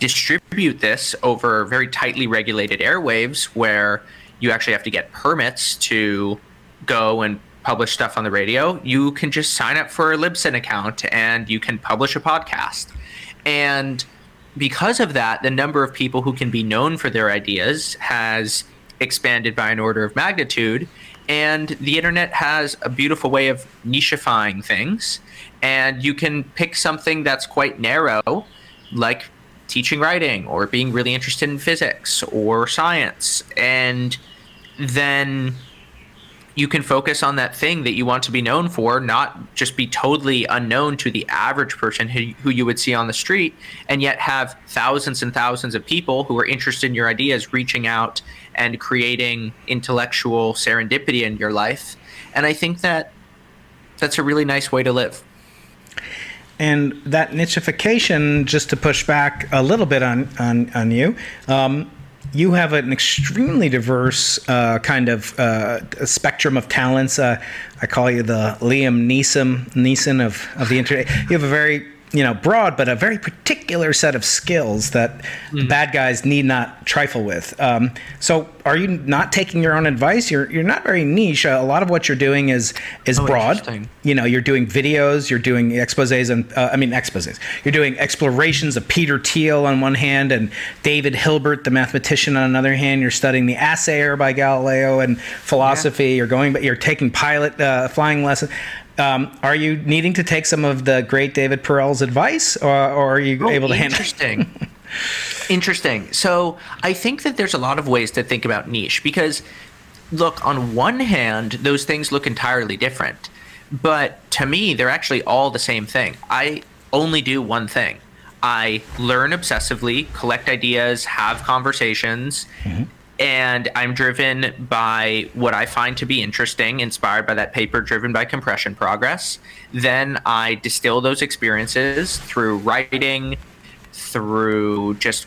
Speaker 3: distribute this over very tightly regulated airwaves where you actually have to get permits to go and publish stuff on the radio, you can just sign up for a Libsyn account and you can publish a podcast. And because of that, the number of people who can be known for their ideas has expanded by an order of magnitude. And the internet has a beautiful way of nichifying things. And you can pick something that's quite narrow, like teaching writing or being really interested in physics or science. And then you can focus on that thing that you want to be known for, not just be totally unknown to the average person who, who you would see on the street, and yet have thousands and thousands of people who are interested in your ideas reaching out and creating intellectual serendipity in your life. And I think that that's a really nice way to live.
Speaker 2: And that nichification, just to push back a little bit on on, on you, um, you have an extremely diverse uh, kind of uh, spectrum of talents. Uh, I call you the Liam Neeson Neeson of, of the internet. You have a very you know broad but a very particular set of skills that mm. bad guys need not trifle with. Um, so are you not taking your own advice? You're you're not very niche. A lot of what you're doing is is oh, broad. you know you're doing videos you're doing exposés and uh, i mean exposés. You're doing explorations of peter thiel on one hand and david hilbert the mathematician on another hand. You're studying the assayer by galileo and philosophy. Yeah. you're going but you're taking pilot uh, flying lessons um, are you needing to take some of the great David Perell's advice, or, or are you oh, able to handle?
Speaker 3: Interesting. *laughs* interesting. So I think that there's a lot of ways to think about niche because, look, on one hand, those things look entirely different, but to me, they're actually all the same thing. I only do one thing. I learn obsessively, collect ideas, have conversations, mm-hmm and I'm driven by what I find to be interesting, inspired by that paper driven by compression progress. Then I distill those experiences through writing, through just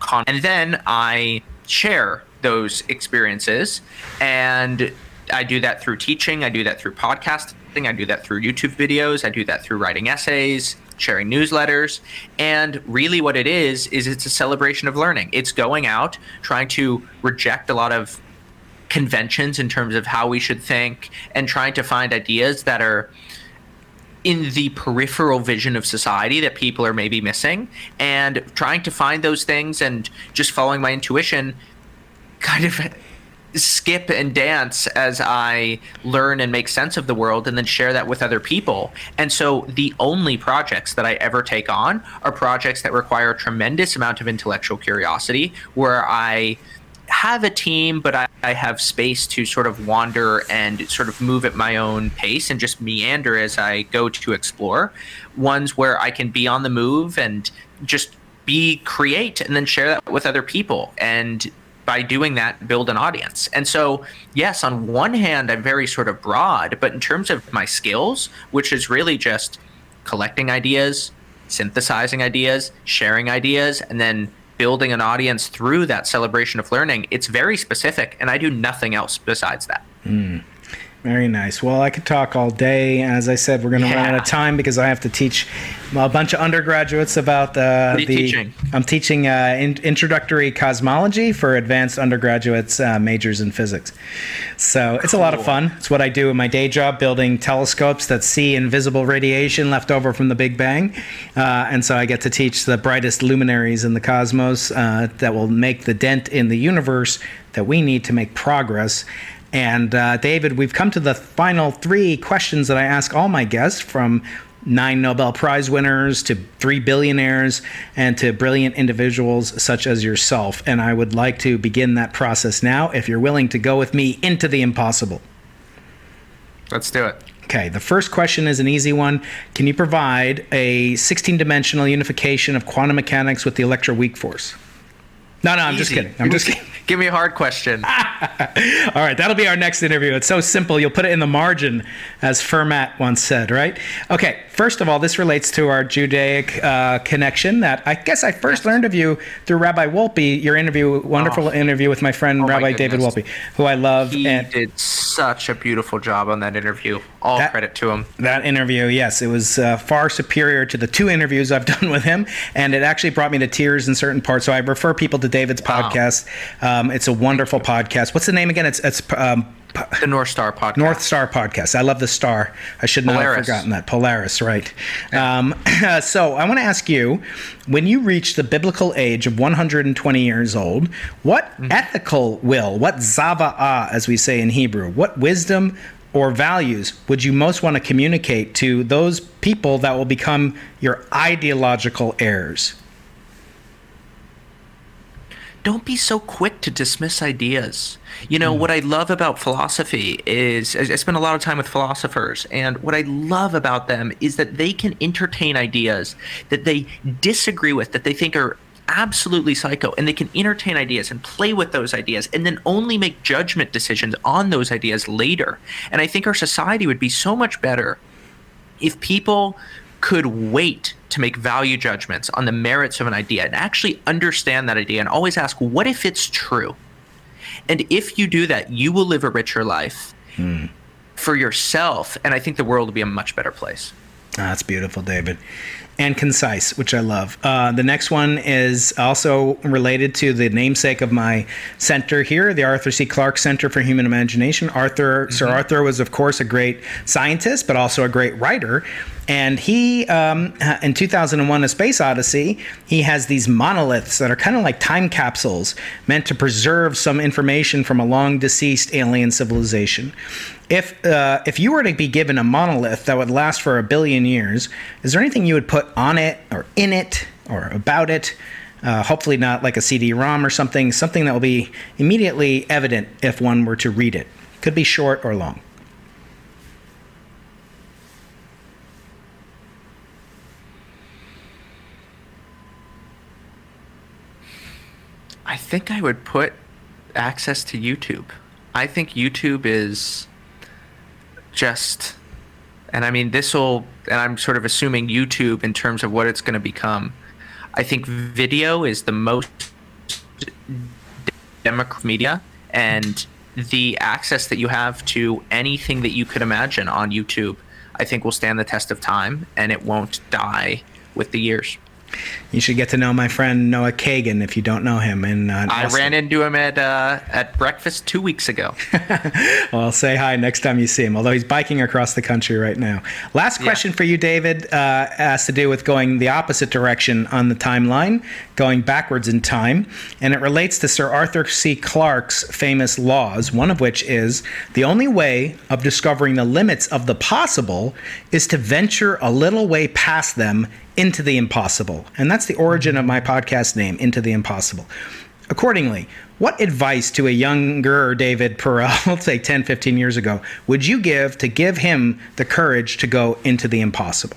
Speaker 3: con, and then I share those experiences. And I do that through teaching, I do that through podcasting, I do that through YouTube videos, I do that through writing essays, sharing newsletters. And really, what it is, is it's a celebration of learning. It's going out, trying to reject a lot of conventions in terms of how we should think, and trying to find ideas that are in the peripheral vision of society that people are maybe missing and trying to find those things and just following my intuition kind of skip and dance as I learn and make sense of the world and then share that with other people. And so the only projects that I ever take on are projects that require a tremendous amount of intellectual curiosity where I have a team, but I, I, have space to sort of wander and sort of move at my own pace and just meander as I go to explore. Ones where I can be on the move and just be create and then share that with other people and by doing that build an audience and so yes on one hand i'm very sort of broad but in terms of my skills which is really just collecting ideas synthesizing ideas sharing ideas and then building an audience through that celebration of learning it's very specific and i do nothing else besides that
Speaker 2: mm. Very nice. Well, I could talk all day. As I said, we're going to yeah. run out of time because I have to teach a bunch of undergraduates about uh,
Speaker 3: the. Teaching?
Speaker 2: I'm teaching uh, in, introductory cosmology for advanced undergraduates uh, majors in physics. So it's cool. a lot of fun. It's what I do in my day job, building telescopes that see invisible radiation left over from the Big Bang. Uh, and so I get to teach the brightest luminaries in the cosmos uh, that will make the dent in the universe that we need to make progress. And uh, David, we've come to the final three questions that I ask all my guests from nine Nobel Prize winners to three billionaires and to brilliant individuals such as yourself. And I would like to begin that process now if you're willing to go with me into the impossible.
Speaker 3: Let's do it.
Speaker 2: Okay, the first question is an easy one. Can you provide a 16 dimensional unification of quantum mechanics with the electroweak force? No, no, I'm just kidding. I'm just kidding.
Speaker 3: Give me a hard question. *laughs*
Speaker 2: All right, that'll be our next interview. It's so simple. You'll put it in the margin, as Fermat once said, right? Okay, first of all, this relates to our Judaic uh, connection that I guess I first learned of you through Rabbi Wolpe, your interview, wonderful interview with my friend
Speaker 3: Oh, my
Speaker 2: Rabbi David. Wolpe, who I love.
Speaker 3: He
Speaker 2: and
Speaker 3: did such a beautiful job on that interview. All
Speaker 2: That-
Speaker 3: credit to him.
Speaker 2: that interview, yes, it was uh, far superior to the two interviews I've *laughs* done with him, and it actually brought me to tears in certain parts. So I refer people to David's
Speaker 3: Wow.
Speaker 2: podcast. Um, it's a wonderful podcast. What's the name again? It's it's um,
Speaker 3: The North Star podcast.
Speaker 2: North Star podcast. I love the star. I should not have forgotten that. Polaris, right. Um, *clears throat* so I want to ask you when you reach the biblical age of 120 years old, what
Speaker 3: Mm-hmm.
Speaker 2: ethical will, what zava'ah, as we say in Hebrew, what wisdom or values would you most want to communicate to those people that will become your ideological heirs?
Speaker 3: Don't be so quick to dismiss ideas. You know, hmm. what I love about philosophy is I I spend a lot of time with philosophers, and what I love about them is that they can entertain ideas that they disagree with, that they think are absolutely psycho, and they can entertain ideas and play with those ideas and then only make judgment decisions on those ideas later. And I think our society would be so much better if people could wait to make value judgments on the merits of an idea and actually understand that idea and always ask, what if it's true? And if you do that, you will live a richer life for yourself. And I think the world will be a much better place.
Speaker 2: Ah, that's beautiful, David. And concise, which I love. Uh, the next one is also related to the namesake of my center here, the Arthur C. Clarke Center for Human Imagination. Arthur, Sir Arthur, was of course a great scientist, but also a great writer. And he, um, in 2001, A Space Odyssey, he has these monoliths that are kind of like time capsules meant to preserve some information from a long deceased alien civilization. If uh, if you were to be given a monolith that would last for a billion years, is there anything you would put on it or in it or about it? Uh, hopefully not like a CD-ROM or something. Something that will be immediately evident if one were to read it. Could be short or long.
Speaker 3: I think I would put access to YouTube. I think YouTube is just, and I mean, this will, and I'm sort of assuming YouTube in terms of what it's going to become. I think video is the most democratic media, and the access that you have to anything that you could imagine on YouTube, I think will stand the test of time and it won't die with the years.
Speaker 2: You should get to know my friend Noah Kagan if you don't know him. And uh,
Speaker 3: I
Speaker 2: Austin.
Speaker 3: ran into him at uh, at breakfast two weeks ago. *laughs*
Speaker 2: Well, say hi next time you see him, although he's biking across the country right now. Last
Speaker 3: Yeah.
Speaker 2: question for you, David, uh, has to do with going the opposite direction on the timeline, going backwards in time. And it relates to Sir Arthur C. Clarke's famous laws, one of which is the only way of discovering the limits of the possible is to venture a little way past them into the impossible. And that's the origin of my podcast name, Into the Impossible. Accordingly, what advice to a younger David Perell, *laughs* say 10, 15 years ago, would you give to give him the courage to go into the impossible?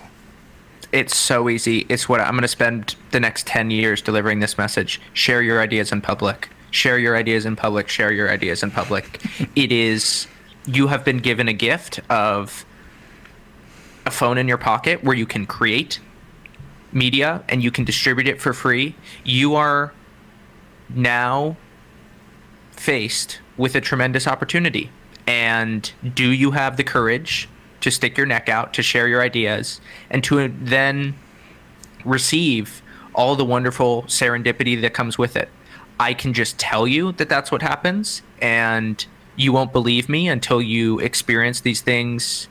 Speaker 3: It's so easy. It's what I'm going to spend the next 10 years delivering this message. Share your ideas in public. Share your ideas in public. Share your ideas in public. *laughs* it is, you have been given a gift of a phone in your pocket where you can create media and you can distribute it for free. You are now faced with a tremendous opportunity. And do you have the courage to stick your neck out, to share your ideas, and to then receive all the wonderful serendipity that comes with it? I can just tell you that that's what happens, and you won't believe me until you experience these things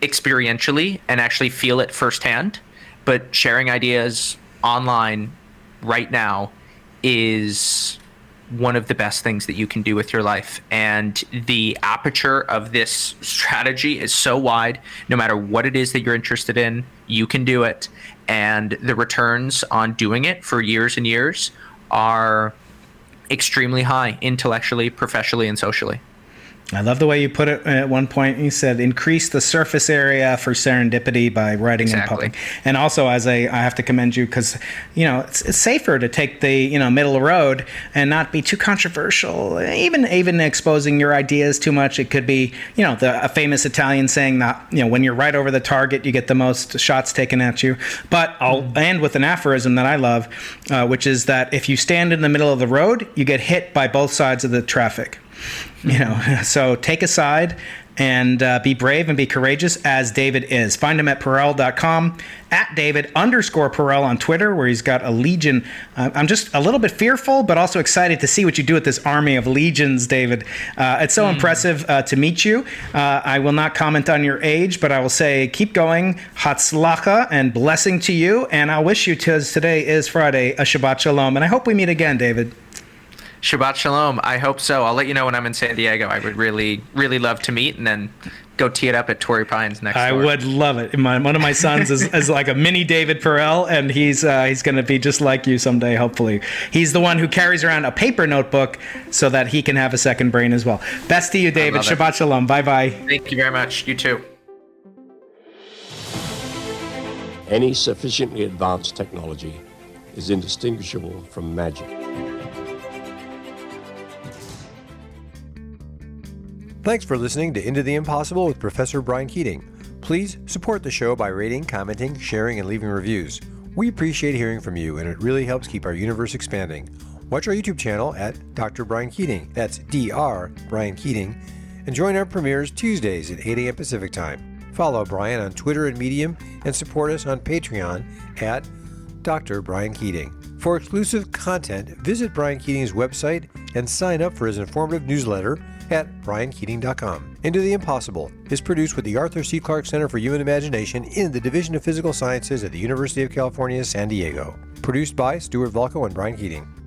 Speaker 3: experientially and actually feel it firsthand. But sharing ideas online right now is one of the best things that you can do with your life. And the aperture of this strategy is so wide. No matter what it is that you're interested in, you can do it. And the returns on doing it for years and years are extremely high intellectually, professionally, and socially.
Speaker 2: I love the way you put it at one point. You said increase the surface area for serendipity by writing
Speaker 3: exactly.
Speaker 2: in public. And also, as I, I have to commend you because, you know, it's, it's, safer to take the, you know, middle of the road and not be too controversial. Even even exposing your ideas too much. It could be, you know, the, a famous Italian saying that, you know, when you're right over the target, you get the most shots taken at you. But I'll mm. end with an aphorism that I love, uh, which is that if you stand in the middle of the road, you get hit by both sides of the traffic. You know, *laughs* so take a side and uh, be brave and be courageous as David is. Find him at Perell.com, at David underscore Perell on Twitter, where he's got a legion. Uh, I'm just a little bit fearful, but also excited to see what you do with this army of legions, David. Uh, it's so mm. impressive uh, to meet you. Uh, I will not comment on your age, but I will say keep going, Hatzlacha, and blessing to you. And I wish you, today is Friday, a Shabbat Shalom. And I hope we meet again, David.
Speaker 3: Shabbat Shalom. I hope so. I'll let you know when I'm in San Diego. I would really, really love to meet and then go tee it up at Torrey Pines next.
Speaker 2: I
Speaker 3: door.
Speaker 2: would love it. My, one of my sons is, is like a mini David Perell, and he's uh, he's going to be just like you someday. Hopefully, he's the one who carries around a paper notebook so that he can have a second brain as well. Best to you, David. Shabbat it. Shalom. Bye bye.
Speaker 3: Thank you very much. You too.
Speaker 1: Any sufficiently advanced technology is indistinguishable from magic.
Speaker 4: Thanks for listening to Into the Impossible with Professor Brian Keating. Please support the show by rating, commenting, sharing, and leaving reviews. We appreciate hearing from you, and it really helps keep our universe expanding. Watch our YouTube channel at Dr. Brian Keating. That's Dr. Brian Keating. And join our premieres Tuesdays at 8 a.m. Pacific Time. Follow Brian on Twitter and Medium, and support us on Patreon at Dr. Brian Keating. For exclusive content, visit Brian Keating's website and sign up for his informative newsletter at briankeating.com. Into the Impossible is produced with the Arthur C. Clarke Center for Human Imagination in the Division of Physical Sciences at the University of California, San Diego. Produced by Stuart Volko and Brian Keating.